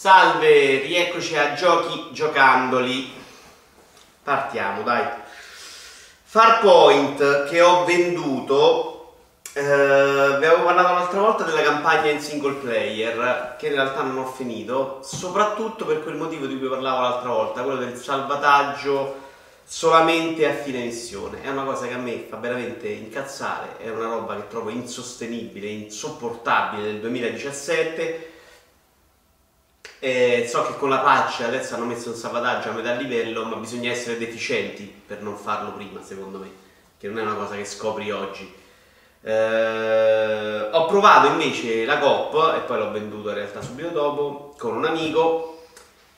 Salve, rieccoci a Giochi Giocandoli. Partiamo, dai. Farpoint che ho venduto. Eh, vi avevo parlato l'altra volta della campagna in single player, che in realtà non ho finito, soprattutto per quel motivo di cui parlavo l'altra volta, quello del salvataggio solamente a fine missione. È una cosa che a me fa veramente incazzare, è una roba che trovo insostenibile, insopportabile nel 2017 eh, so che con la patch adesso hanno messo un salvataggio a metà livello, ma bisogna essere deficienti per non farlo prima, secondo me, che non è una cosa che scopri oggi. Eh, ho provato invece la COP e poi l'ho venduto in realtà subito dopo con un amico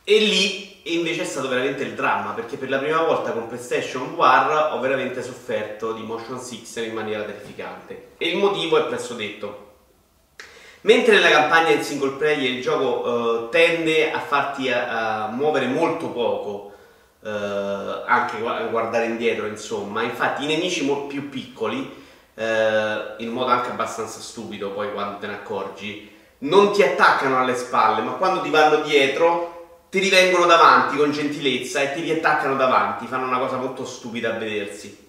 e lì invece è stato veramente il dramma perché per la prima volta con PlayStation War ho veramente sofferto di motion sickness in maniera terrificante e il motivo è presto detto Mentre nella campagna in single player il gioco uh, tende a farti a, a muovere molto poco, uh, anche guardare indietro, insomma, infatti i nemici più piccoli, uh, in modo anche abbastanza stupido poi quando te ne accorgi, non ti attaccano alle spalle, ma quando ti vanno dietro ti rivengono davanti con gentilezza e ti riattaccano davanti, fanno una cosa molto stupida a vedersi.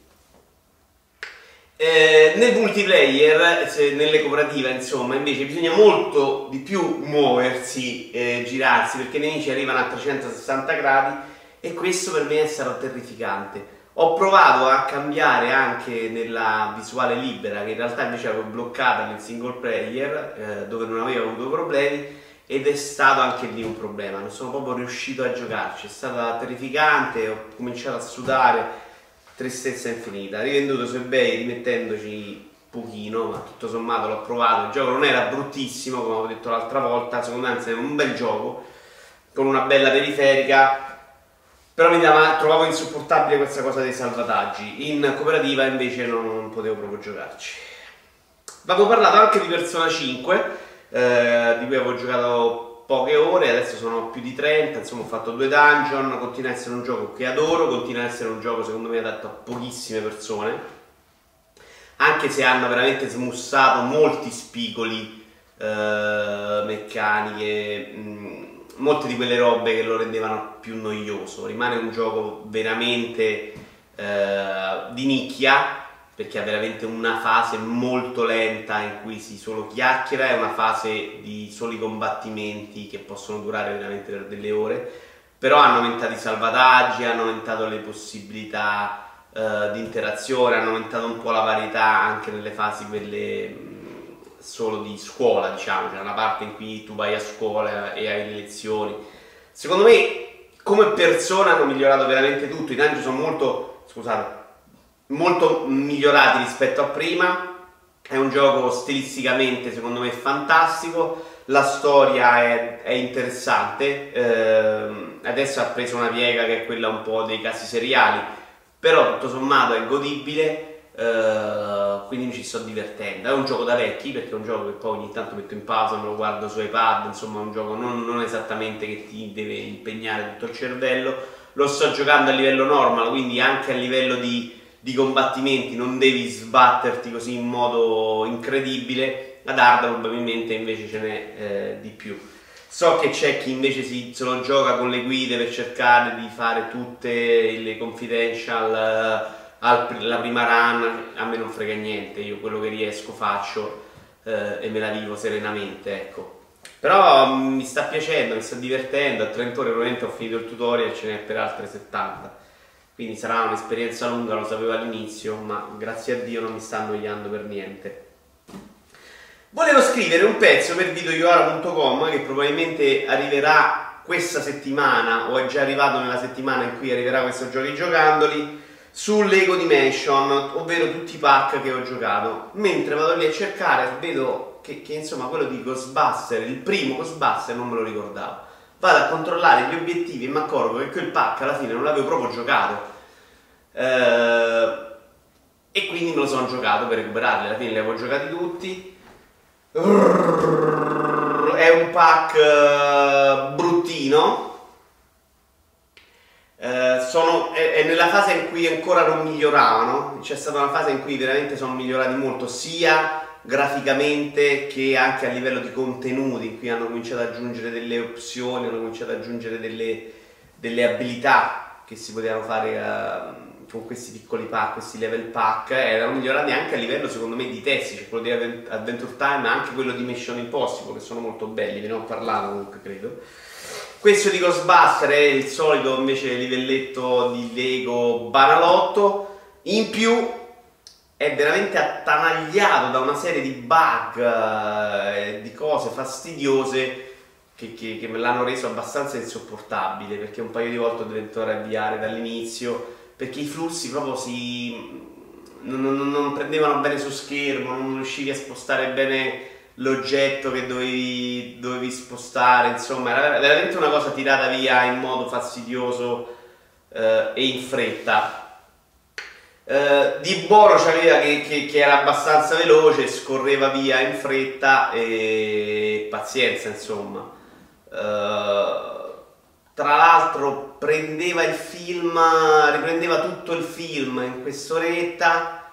Eh, nel multiplayer, se, nelle cooperative, insomma, invece bisogna molto di più muoversi, eh, girarsi, perché i nemici arrivano a 360 gradi e questo per me è stato terrificante. Ho provato a cambiare anche nella visuale libera, che in realtà invece avevo bloccata nel single player, eh, dove non avevo avuto problemi, ed è stato anche lì un problema. Non sono proprio riuscito a giocarci, è stata terrificante, ho cominciato a sudare tristezza infinita. Rivenduto su eBay rimettendoci pochino, ma tutto sommato l'ho provato. Il gioco non era bruttissimo, come ho detto l'altra volta, secondo me è un bel gioco, con una bella periferica. Però mi dava, trovavo insopportabile questa cosa dei salvataggi. In cooperativa invece non, non potevo proprio giocarci. Avevo parlato anche di Persona 5, eh, di cui avevo giocato poche ore, adesso sono più di 30, insomma ho fatto due dungeon, continua a essere un gioco che adoro, continua a essere un gioco secondo me adatto a pochissime persone, anche se hanno veramente smussato molti spigoli, eh, meccaniche, mh, mm, molte di quelle robe che lo rendevano più noioso, rimane un gioco veramente eh, di nicchia, perché ha veramente una fase molto lenta in cui si solo chiacchiera e una fase di soli combattimenti che possono durare veramente per delle ore, però hanno aumentato i salvataggi, hanno aumentato le possibilità uh, di interazione, hanno aumentato un po' la varietà anche nelle fasi quelle mh, solo di scuola, diciamo, c'è una parte in cui tu vai a scuola e hai le lezioni. Secondo me come persona hanno migliorato veramente tutto, i dungeon sono molto, scusate, molto migliorati rispetto a prima. È un gioco stilisticamente, secondo me, fantastico. La storia è, è interessante. Eh, adesso ha preso una piega che è quella un po' dei casi seriali, però tutto sommato è godibile. Eh, quindi mi ci sto divertendo. È un gioco da vecchi perché è un gioco che poi ogni tanto metto in pausa, me lo guardo su iPad. Insomma, è un gioco non, non esattamente che ti deve impegnare tutto il cervello. Lo sto giocando a livello normal, quindi anche a livello di di combattimenti non devi sbatterti così in modo incredibile, ad Hard probabilmente invece ce n'è eh, di più. So che c'è chi invece si, se lo gioca con le guide per cercare di fare tutte le confidential eh, alla prima run, a me non frega niente, io quello che riesco faccio eh, e me la vivo serenamente, ecco. Però mm, mi sta piacendo, mi sta divertendo, a 30 ore probabilmente ho finito il tutorial, ce n'è per altre 70 quindi sarà un'esperienza lunga, lo sapevo all'inizio, ma grazie a Dio non mi sta annoiando per niente. Volevo scrivere un pezzo per videoiora.com che probabilmente arriverà questa settimana o è già arrivato nella settimana in cui arriverà questo giochi giocandoli sull'Ego Dimension, ovvero tutti i pack che ho giocato. Mentre vado lì a cercare vedo che, che insomma quello di Ghostbuster, il primo Ghostbuster non me lo ricordavo vado a controllare gli obiettivi e mi accorgo che quel pack alla fine non l'avevo proprio giocato. Eh, e quindi me lo sono giocato per recuperarli. Alla fine li avevo giocati tutti. È un pack uh, bruttino. Uh, sono, è, è, nella fase in cui ancora non miglioravano. C'è stata una fase in cui veramente sono migliorati molto, sia graficamente che anche a livello di contenuti. Qui hanno cominciato ad aggiungere delle opzioni, hanno cominciato ad aggiungere delle, delle abilità che si potevano fare uh, con questi piccoli pack, questi level pack, erano migliorati anche a livello secondo me di testi, cioè quello di Adventure Time, ma anche quello di Mission Impossible, che sono molto belli, ve ne ho parlato comunque credo. Questo di Ghostbuster è il solito invece livelletto di Lego Banalotto, in più è veramente attanagliato da una serie di bug eh, di cose fastidiose che, che, che, me l'hanno reso abbastanza insopportabile perché un paio di volte ho dovuto avviare dall'inizio perché i flussi proprio si non, non, non, prendevano bene su schermo, non riuscivi a spostare bene l'oggetto che dovevi, dovevi spostare, insomma era veramente una cosa tirata via in modo fastidioso eh, e in fretta. Uh, di buono c'aveva che, che, che, era abbastanza veloce, scorreva via in fretta e pazienza insomma. Uh, tra l'altro prendeva il film, riprendeva tutto il film in quest'oretta,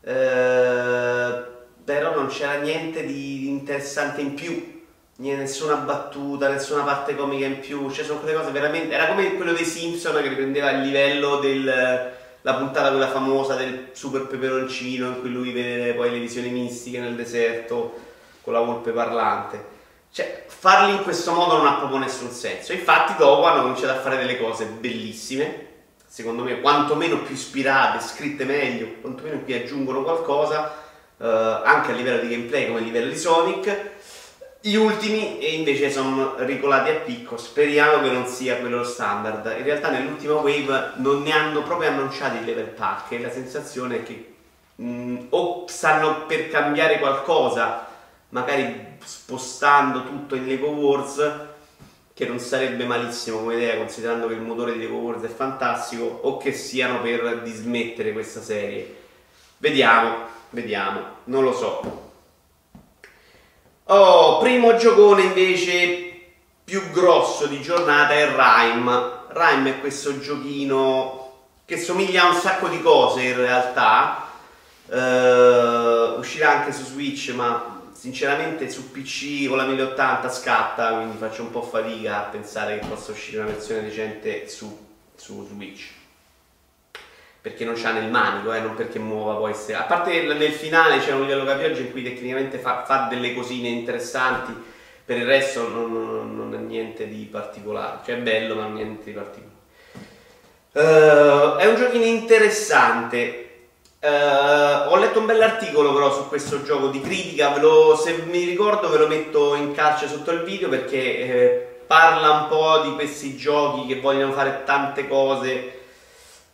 uh, però non c'era niente di interessante in più, nessuna battuta, nessuna parte comica in più, cioè sono quelle cose veramente, era come quello dei Simpson che riprendeva il livello del la puntata quella famosa del super peperoncino in cui lui vede poi le visioni mistiche nel deserto con la volpe parlante. Cioè, farli in questo modo non ha proprio nessun senso. Infatti, dopo hanno cominciato a fare delle cose bellissime, secondo me, quantomeno più ispirate, scritte meglio, quantomeno cui aggiungono qualcosa, eh, anche a livello di gameplay come a livello di Sonic gli ultimi invece sono ricolati a picco, speriamo che non sia quello standard. In realtà nell'ultima wave non ne hanno proprio annunciati il level pack e la sensazione è che mh, mm, o stanno per cambiare qualcosa, magari spostando tutto in Lego Wars, che non sarebbe malissimo come idea considerando che il motore di Lego Wars è fantastico, o che siano per dismettere questa serie. Vediamo, vediamo, non lo so. Oh, primo giocone invece più grosso di giornata è Rime. Rime è questo giochino che somiglia a un sacco di cose in realtà. Uh, uscirà anche su Switch, ma sinceramente su PC con la 1080 scatta, quindi faccio un po' fatica a pensare che possa uscire una versione decente su, su Switch perché non c'ha nel manico, eh, non perché muova poi essere. A parte nel finale c'è un livello capioggia in cui tecnicamente fa, fa, delle cosine interessanti, per il resto non, non, non, è niente di particolare, cioè è bello ma niente di particolare. Uh, è un giochino interessante. Uh, ho letto un bell'articolo però su questo gioco di critica, lo, se mi ricordo ve lo metto in calce sotto il video perché eh, parla un po' di questi giochi che vogliono fare tante cose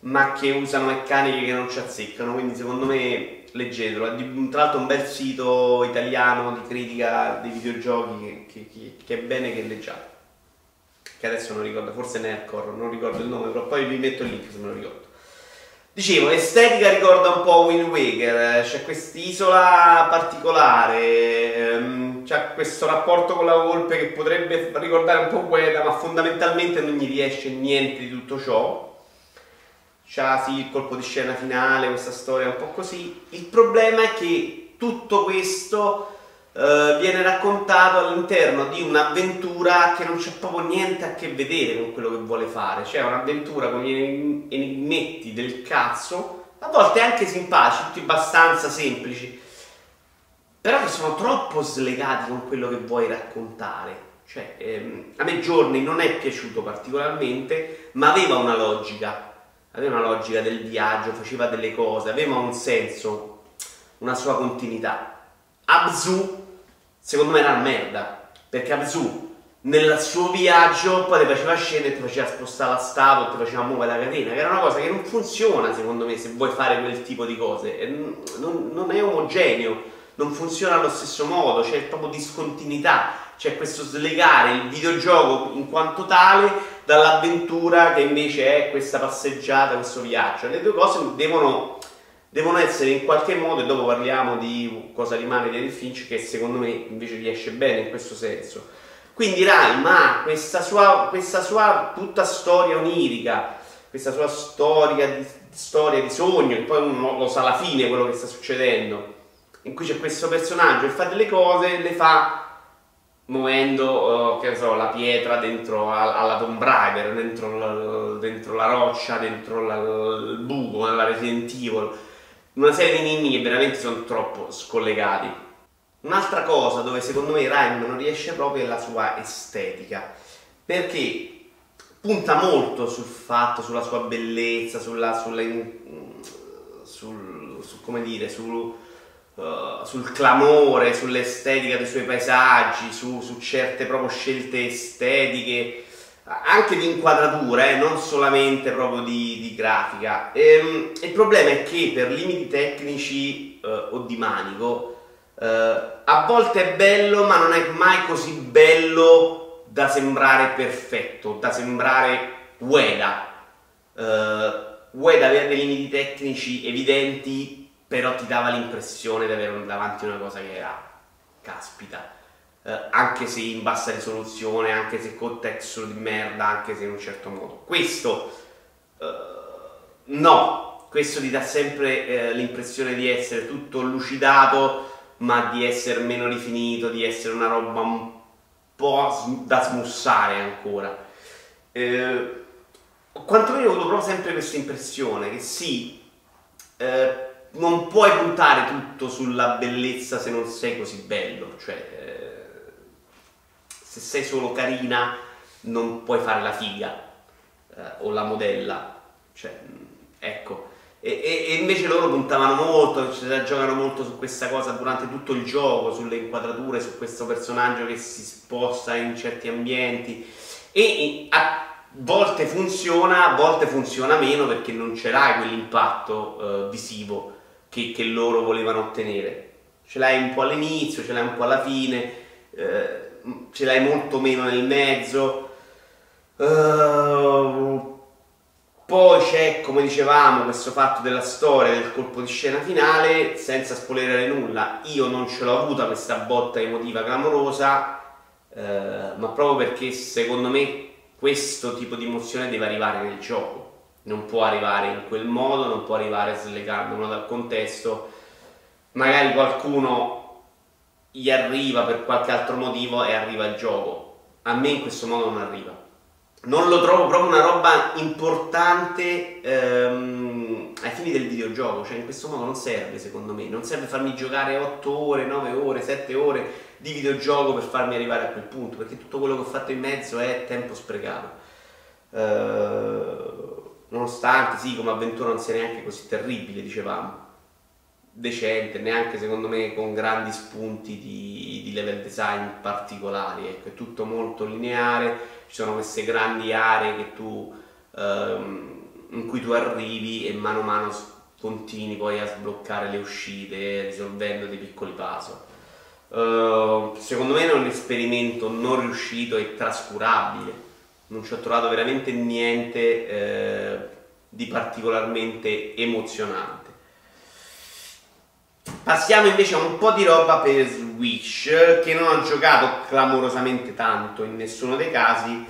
ma che usano meccaniche che non ci azzeccano, quindi secondo me leggetelo. Tra l'altro un bel sito italiano di critica dei videogiochi che, che, che è bene che leggiate. Che adesso non ricordo, forse Nercor, non ricordo il nome, però poi vi metto il link se me lo ricordo. Dicevo, l'estetica ricorda un po' Wind Waker, c'è quest'isola particolare, ehm, c'è questo rapporto con la volpe che potrebbe ricordare un po' Gueda, ma fondamentalmente non gli riesce niente di tutto ciò c'ha sì il colpo di scena finale, questa storia un po' così. Il problema è che tutto questo eh, viene raccontato all'interno di un'avventura che non c'è proprio niente a che vedere con quello che vuole fare. C'è un'avventura con gli enigmetti del cazzo, a volte anche simpatici, tutti abbastanza semplici, però che sono troppo slegati con quello che vuoi raccontare. Cioè, ehm, a me Giorni non è piaciuto particolarmente, ma aveva una logica aveva una logica del viaggio, faceva delle cose, aveva un senso, una sua continuità. Abzu, secondo me era una merda, perché Abzu nel suo viaggio poi ti faceva scendere ti faceva spostare la statua ti faceva muovere la catena, che era una cosa che non funziona secondo me se vuoi fare quel tipo di cose, non, non è omogeneo, non funziona allo stesso modo, c'è proprio discontinuità, c'è questo slegare il videogioco in quanto tale dall'avventura che invece è questa passeggiata, questo viaggio. Le due cose devono, devono essere in qualche modo, e dopo parliamo di cosa rimane di Edith Finch, che secondo me invece riesce bene in questo senso. Quindi Rai, ma questa sua, questa sua tutta storia onirica, questa sua storia di, storia di sogno, che poi uno lo sa alla fine quello che sta succedendo, in cui c'è questo personaggio e fa delle cose, le fa muovendo, uh, che so, la pietra dentro a, alla Tomb Raider, dentro dentro la roccia, dentro la, il buco, nella Resident Evil. Una serie di enigmi che veramente sono troppo scollegati. Un'altra cosa dove secondo me Rhyme non riesce proprio è la sua estetica, perché punta molto sul fatto, sulla sua bellezza, sulla, sulla sul, su, come dire, sul, uh, sul clamore, sull'estetica dei suoi paesaggi, su, su, certe proprio scelte estetiche, anche di inquadratura, eh, non solamente proprio di, di grafica. E, um, il problema è che per limiti tecnici uh, o di manico, uh, a volte è bello, ma non è mai così bello da sembrare perfetto, da sembrare Ueda. Uh, Ueda aveva dei limiti tecnici evidenti, però ti dava l'impressione di avere davanti una cosa che era caspita. Uh, anche se in bassa risoluzione, anche se con texture di merda, anche se in un certo modo. Questo uh, no, questo ti dà sempre uh, l'impressione di essere tutto lucidato, ma di essere meno rifinito, di essere una roba un po' da smussare ancora. Eh, quantomeno ho avuto proprio sempre questa impressione che sì, eh, non puoi puntare tutto sulla bellezza se non sei così bello, cioè eh, se sei solo carina non puoi fare la figa eh, o la modella, cioè, ecco. E, e, e, invece loro puntavano molto, ci giocano molto su questa cosa durante tutto il gioco, sulle inquadrature, su questo personaggio che si sposta in certi ambienti e a volte funziona, a volte funziona meno perché non ce l'hai quell'impatto uh, visivo che, che, loro volevano ottenere. Ce l'hai un po' all'inizio, ce l'hai un po' alla fine, uh, ce l'hai molto meno nel mezzo. Uh, poi c'è, come dicevamo, questo fatto della storia, del colpo di scena finale, senza spoilerare nulla. Io non ce l'ho avuta questa botta emotiva clamorosa, ma proprio perché secondo me questo tipo di emozione deve arrivare nel gioco, non può arrivare in quel modo, non può arrivare slegandolo dal contesto, magari qualcuno gli arriva per qualche altro motivo e arriva il gioco, a me in questo modo non arriva. Non lo trovo proprio una roba importante ehm, ai fini del videogioco, cioè in questo modo non serve secondo me, non serve farmi giocare 8 ore, 9 ore, 7 ore di videogioco per farmi arrivare a quel punto, perché tutto quello che ho fatto in mezzo è tempo sprecato. Uh, nonostante, sì, come avventura non sia neanche così terribile, dicevamo, decente, neanche secondo me con grandi spunti di, di level design particolari, ecco, è tutto molto lineare, ci sono queste grandi aree tu, um, in cui tu arrivi e mano a mano continui poi a sbloccare le uscite risolvendo dei piccoli puzzle. Uh, secondo me è un esperimento non riuscito e trascurabile. Non ci ho trovato veramente niente eh, di particolarmente emozionante. Passiamo invece a un po' di roba per Switch che non ho giocato clamorosamente tanto in nessuno dei casi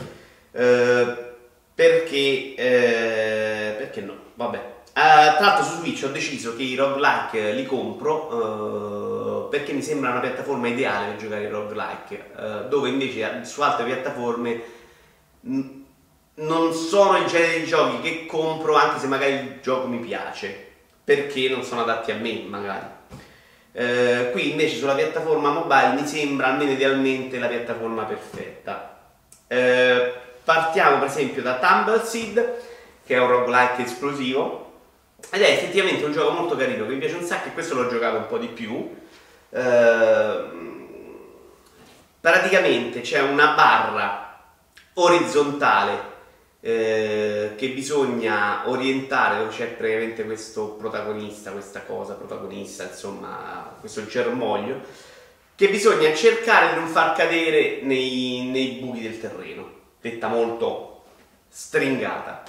eh, perché, eh, perché no, vabbè. Uh, tra l'altro su Switch ho deciso che i roguelike li compro uh, perché mi sembra una piattaforma ideale per giocare i roguelike, uh, dove invece su altre piattaforme n- non sono il genere di giochi che compro anche se magari il gioco mi piace, perché non sono adatti a me magari. Qui invece sulla piattaforma mobile mi sembra almeno idealmente la piattaforma perfetta. partiamo per esempio da Tumbleseed, che è un roguelike esplosivo ed è effettivamente un gioco molto carino che mi piace un sacco e questo l'ho giocato un po' di più. Eh, praticamente c'è una barra orizzontale eh, che bisogna orientare dove c'è praticamente questo protagonista, questa cosa protagonista, insomma, questo germoglio, che bisogna cercare di non far cadere nei, nei buchi del terreno, detta molto stringata.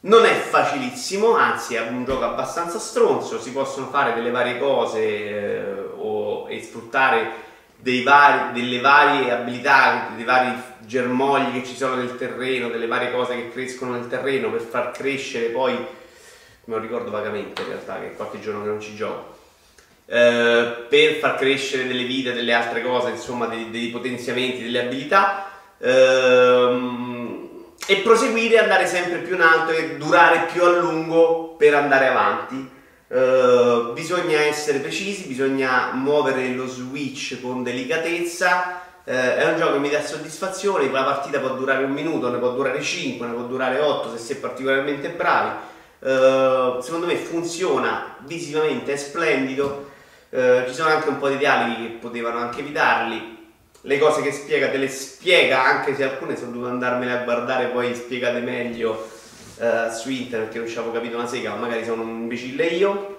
Non è facilissimo, anzi è un gioco abbastanza stronzo, si possono fare delle varie cose eh, o, e sfruttare vari, delle varie abilità, dei vari germogli che ci sono nel terreno, delle varie cose che crescono nel terreno per far crescere poi, me lo ricordo vagamente in realtà che qualche giorno che non ci gioco, eh, per far crescere delle vite, delle altre cose, insomma dei, dei potenziamenti, delle abilità ehm, e proseguire, andare sempre più in alto e durare più a lungo per andare avanti. Uh, bisogna essere precisi, bisogna muovere lo switch con delicatezza. Uh, è un gioco che mi dà soddisfazione. La partita può durare un minuto, ne può durare 5, ne può durare 8 se si è particolarmente bravi. Uh, secondo me funziona visivamente, è splendido. ci sono anche un po' di dialoghi che potevano anche evitarli. Le cose che spiega te le spiega, anche se alcune sono dovuto andarmene a guardare poi spiegate meglio uh, su internet che non ci avevo capito una sega, ma magari sono un imbecille io.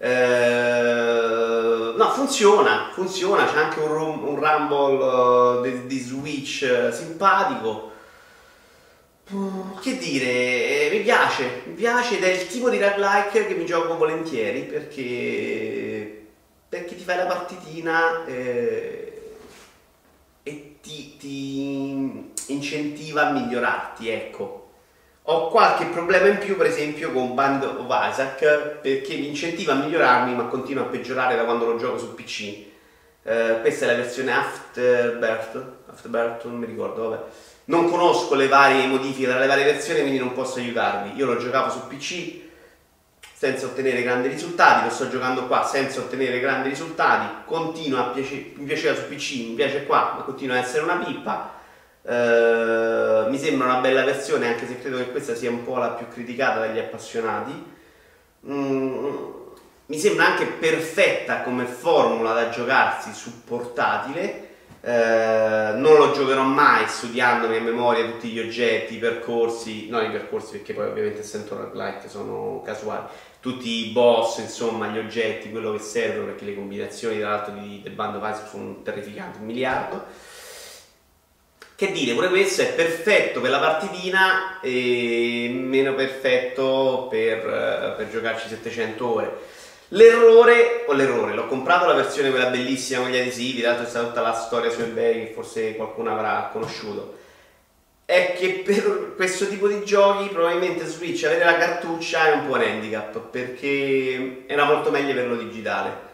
No, funziona, funziona, c'è anche un, un rumble uh, di, di, Switch simpatico. che dire, mi piace, mi piace ed è il tipo di roguelike che mi gioco volentieri perché, perché ti fai la partitina eh, e ti, ti incentiva a migliorarti, ecco. Ho qualche problema in più, per esempio, con Band of Isaac, perché mi incentiva a migliorarmi, ma continua a peggiorare da quando lo gioco su PC. Eh, questa è la versione Afterbirth, Afterbirth, non mi ricordo, vabbè. Non conosco le varie modifiche tra le varie versioni, quindi non posso aiutarvi. Io lo giocavo su PC senza ottenere grandi risultati, lo sto giocando qua senza ottenere grandi risultati, continua a piace- mi piaceva su PC, mi piace qua, ma continua a essere una pippa Uh, mi sembra una bella versione, anche se credo che questa sia un po' la più criticata dagli appassionati. Mm, mi sembra anche perfetta come formula da giocarsi su portatile. Uh, non lo giocherò mai studiandomi a memoria tutti gli oggetti, i percorsi, non i percorsi perché poi ovviamente essendo roguelike sono casuali, tutti i boss, insomma gli oggetti, quello che servono perché le combinazioni tra l'altro di The Band of Isaac sono terrificanti, un miliardo. Che dire, pure questo è perfetto per la partitina e meno perfetto per, per giocarci 700 ore. L'errore, o l'errore, l'ho comprato la versione quella bellissima con gli adesivi, l'altro è stata tutta la storia su eBay che forse qualcuno avrà conosciuto, è che per questo tipo di giochi probabilmente Switch avere la cartuccia è un po' un handicap, perché era molto meglio averlo digitale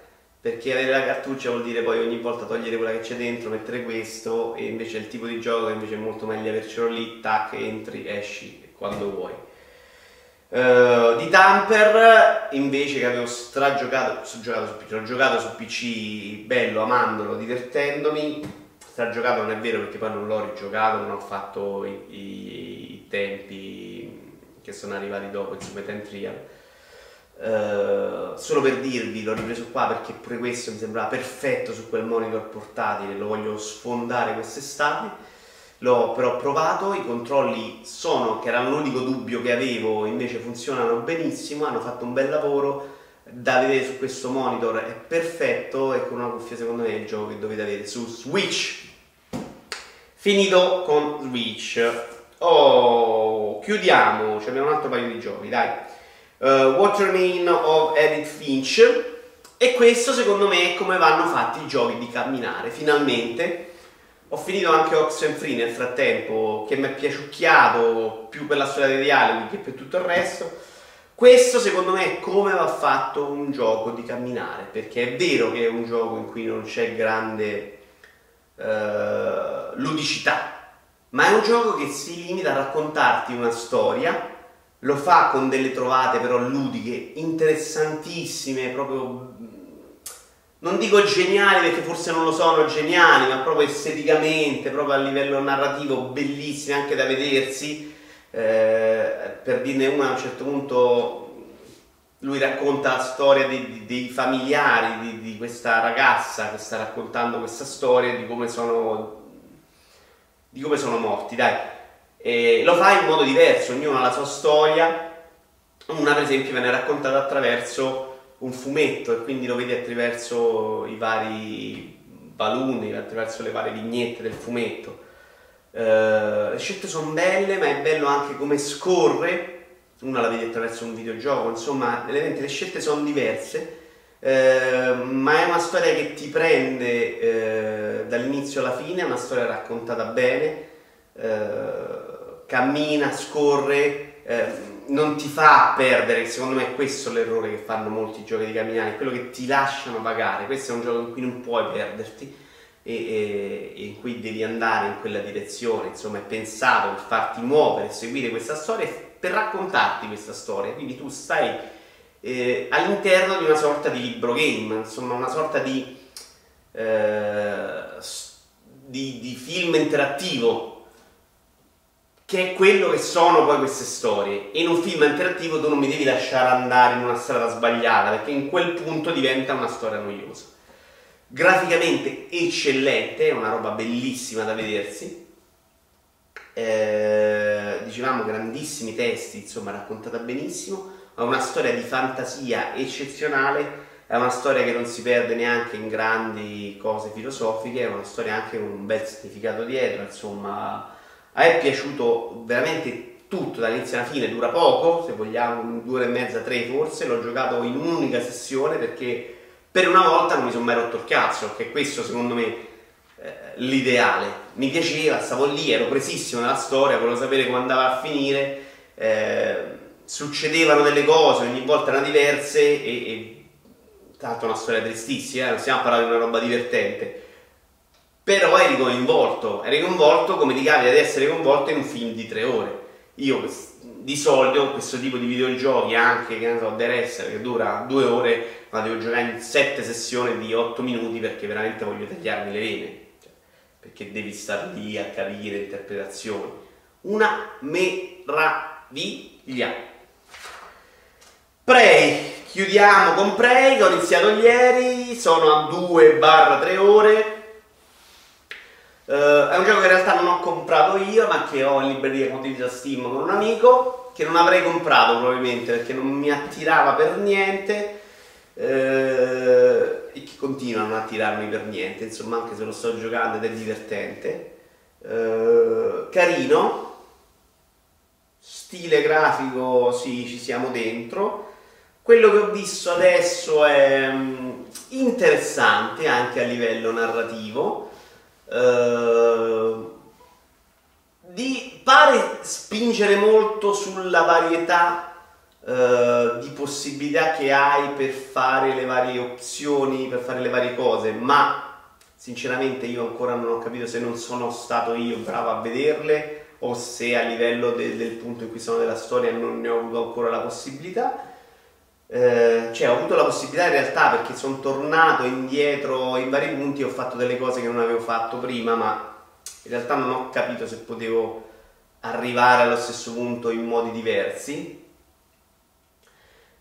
perché avere la cartuccia vuol dire poi ogni volta togliere quella che c'è dentro, mettere questo e invece il tipo di gioco che invece è molto meglio avercelo lì, tac, entri, esci quando vuoi. Uh, di Tamper invece che avevo stragiocato, giocato su PC, l'ho giocato su PC bello, amandolo, divertendomi, stragiocato non è vero perché poi non l'ho rigiocato, non ho fatto i, i, i tempi che sono arrivati dopo il Super Time Trial Uh, solo per dirvi, l'ho ripreso qua perché pure questo mi sembrava perfetto su quel monitor portatile, lo voglio sfondare quest'estate. L'ho però provato, i controlli sono, che era l'unico dubbio che avevo, invece funzionano benissimo, hanno fatto un bel lavoro. Da vedere su questo monitor è perfetto e con una cuffia secondo me è il gioco che dovete avere su Switch. Finito con Switch. Oh, chiudiamo, abbiamo un altro paio di giochi, dai uh, What Remain of Edith Finch e questo secondo me è come vanno fatti i giochi di camminare, finalmente. Ho finito anche Oxenfree nel frattempo, che mi è piaciucchiato più per la storia dei dialoghi che per tutto il resto. Questo secondo me è come va fatto un gioco di camminare, perché è vero che è un gioco in cui non c'è grande uh, ludicità, ma è un gioco che si limita a raccontarti una storia lo fa con delle trovate però ludiche interessantissime, proprio non dico geniali perché forse non lo sono geniali, ma proprio esteticamente, proprio a livello narrativo bellissime anche da vedersi. Eh, per dirne una a un certo punto lui racconta la storia dei, dei familiari di, di, questa ragazza che sta raccontando questa storia di come sono, di come sono morti, dai e lo fa in modo diverso, ognuno ha la sua storia. Una, per esempio, viene raccontata attraverso un fumetto e quindi lo vedi attraverso i vari baluni, attraverso le varie vignette del fumetto. Uh, le scelte sono belle, ma è bello anche come scorre. Una la vedi attraverso un videogioco, insomma, le scelte sono diverse. Uh, ma è una storia che ti prende uh, dall'inizio alla fine, è una storia raccontata bene cammina, scorre, eh, non ti fa perdere, secondo me è questo l'errore che fanno molti giochi di camminare, quello che ti lasciano pagare, questo è un gioco in cui non puoi perderti e, e, e in cui devi andare in quella direzione, insomma è pensato per farti muovere, seguire questa storia, per raccontarti questa storia, quindi tu stai eh, all'interno di una sorta di libro game, insomma una sorta di, eh, di, di film interattivo che è quello che sono poi queste storie. E in un film interattivo tu non mi devi lasciare andare in una strada sbagliata, perché in quel punto diventa una storia noiosa. Graficamente eccellente, è una roba bellissima da vedersi. Eh, dicevamo grandissimi testi, insomma, raccontata benissimo. Ha una storia di fantasia eccezionale. È una storia che non si perde neanche in grandi cose filosofiche, è una storia anche con un bel significato dietro, insomma, a me è piaciuto veramente tutto dall'inizio alla fine, dura poco, se vogliamo, due ore e mezza, tre forse, l'ho giocato in un'unica sessione perché per una volta non mi sono mai rotto il cazzo, che questo secondo me eh, l'ideale. Mi piaceva, stavo lì, ero presissimo nella storia, volevo sapere come andava a finire, eh, succedevano delle cose, ogni volta erano diverse e, e l'altro una storia tristissima, eh? non stiamo a parlare di una roba divertente però eri coinvolto, eri coinvolto come ti capita di essere coinvolto in un film di tre ore. Io di solito questo tipo di videogiochi, anche che ne so, The Wrestler, che dura due ore, ma devo giocare in sette sessioni di otto minuti perché veramente voglio tagliarmi le vene, cioè, perché devi stare lì a capire interpretazioni. Una meraviglia. Prey, chiudiamo con Prey che ho iniziato ieri, sono a 2-3 ore Uh, è un gioco che in realtà non ho comprato io, ma che ho in libreria condivisa Steam con un amico, che non avrei comprato probabilmente perché non mi attirava per niente uh, e che continua a non attirarmi per niente, insomma anche se lo sto giocando ed è divertente. Uh, carino, stile grafico, sì, ci siamo dentro. Quello che ho visto adesso è um, interessante anche a livello narrativo Ehm, di pare spingere molto sulla varietà uh, di possibilità che hai per fare le varie opzioni, per fare le varie cose, ma sinceramente io ancora non ho capito se non sono stato io bravo a vederle o se a livello de- del punto in cui sono della storia non ne ho avuto ancora la possibilità. Eh, cioè ho avuto la possibilità in realtà perché sono tornato indietro in vari punti e ho fatto delle cose che non avevo fatto prima, ma in realtà non ho capito se potevo arrivare allo stesso punto in modi diversi.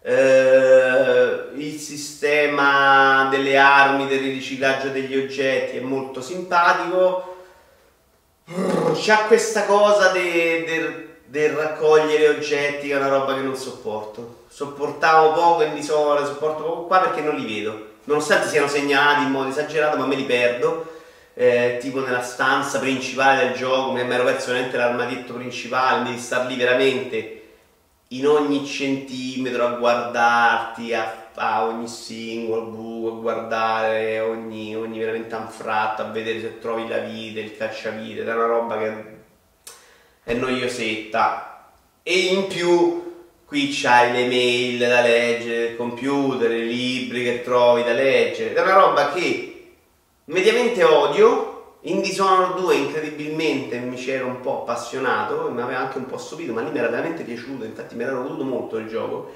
Eh, il sistema delle armi, del riciclaggio degli oggetti è molto simpatico. C'ha questa cosa del de, de raccogliere oggetti che è una roba che non sopporto sopportavo poco in visore, sopporto poco qua perché non li vedo. Nonostante siano segnalati in modo esagerato, ma me li perdo. Eh, tipo nella stanza principale del gioco, mi ero perso veramente l'armadietto principale, devi star lì veramente in ogni centimetro a guardarti, a, a ogni singolo buco, a guardare ogni, ogni veramente anfratto, a vedere se trovi la vite, il cacciavite, è una roba che è noiosetta. E in più qui c'hai le mail da leggere, il computer, i libri che trovi da leggere, è una roba che mediamente odio, in Dishonored 2 incredibilmente mi c'era un po' appassionato, mi aveva anche un po' stupito, ma lì mi era veramente piaciuto, infatti mi era goduto molto il gioco,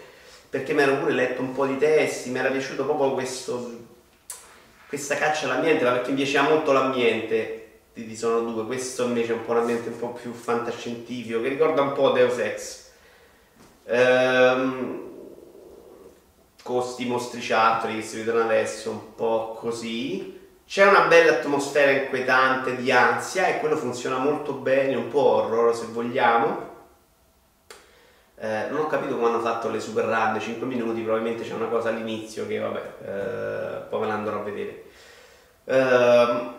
perché mi ero pure letto un po' di testi, mi era piaciuto proprio questo, questa caccia all'ambiente, ma perché mi piaceva molto l'ambiente di Dishonored 2, questo invece è un po' un ambiente un po' più fantascientifico, che ricorda un po' Deus Ex Ehm, costi mostriciattoli che si vedono adesso, un po' così. C'è una bella atmosfera inquietante di ansia e quello funziona molto bene, un po' horror se vogliamo. Eh, non ho capito come hanno fatto le super run, 5 minuti, probabilmente c'è una cosa all'inizio che vabbè, eh, poi me la andrò a vedere. Eh,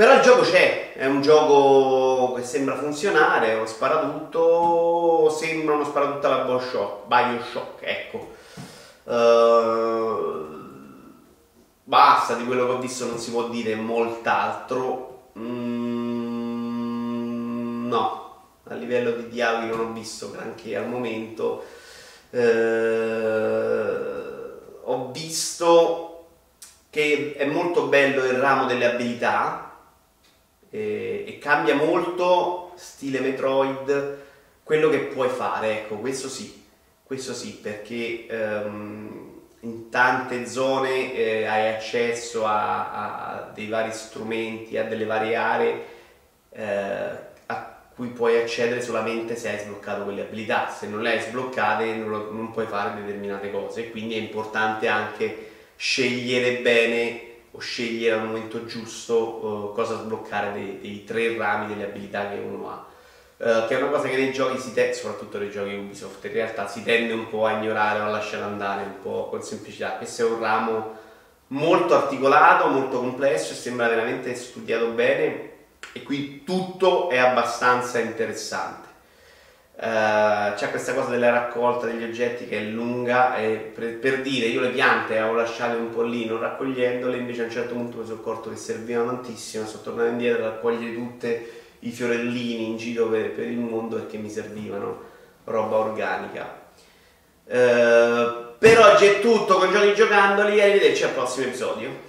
però il gioco c'è, è un gioco che sembra funzionare, uno sparatutto, sembra uno sparatutto alla Bioshock, Bioshock, ecco. Uh, basta, di quello che ho visto non si può dire molt'altro. Mm, no, a livello di dialoghi non ho visto granché al momento. Eh, ho visto che è molto bello il ramo delle abilità e, e cambia molto, stile Metroid, quello che puoi fare, ecco, questo sì, questo sì, perché um, in tante zone eh, hai accesso a, a, dei vari strumenti, a delle varie aree eh, cui puoi accedere solamente se hai sbloccato quelle abilità, se non le hai sbloccate non, non puoi fare determinate cose, quindi è importante anche scegliere bene scegliere al momento giusto uh, cosa sbloccare dei, dei, tre rami delle abilità che uno ha. Uh, che è una cosa che nei giochi si tende, soprattutto nei giochi Ubisoft, in realtà si tende un po' a ignorare o a lasciare andare un po' con semplicità. Questo è un ramo molto articolato, molto complesso e sembra veramente studiato bene e qui tutto è abbastanza interessante. Uh, c'è questa cosa della raccolta degli oggetti che è lunga e per, per, dire io le piante avevo lasciate un po' lì non raccogliendole invece a un certo punto mi sono accorto che servivano tantissimo sono tornato indietro a raccogliere tutti i fiorellini in giro per, per, il mondo perché mi servivano roba organica. Uh, per oggi è tutto con giochi giocandoli arrivederci al prossimo episodio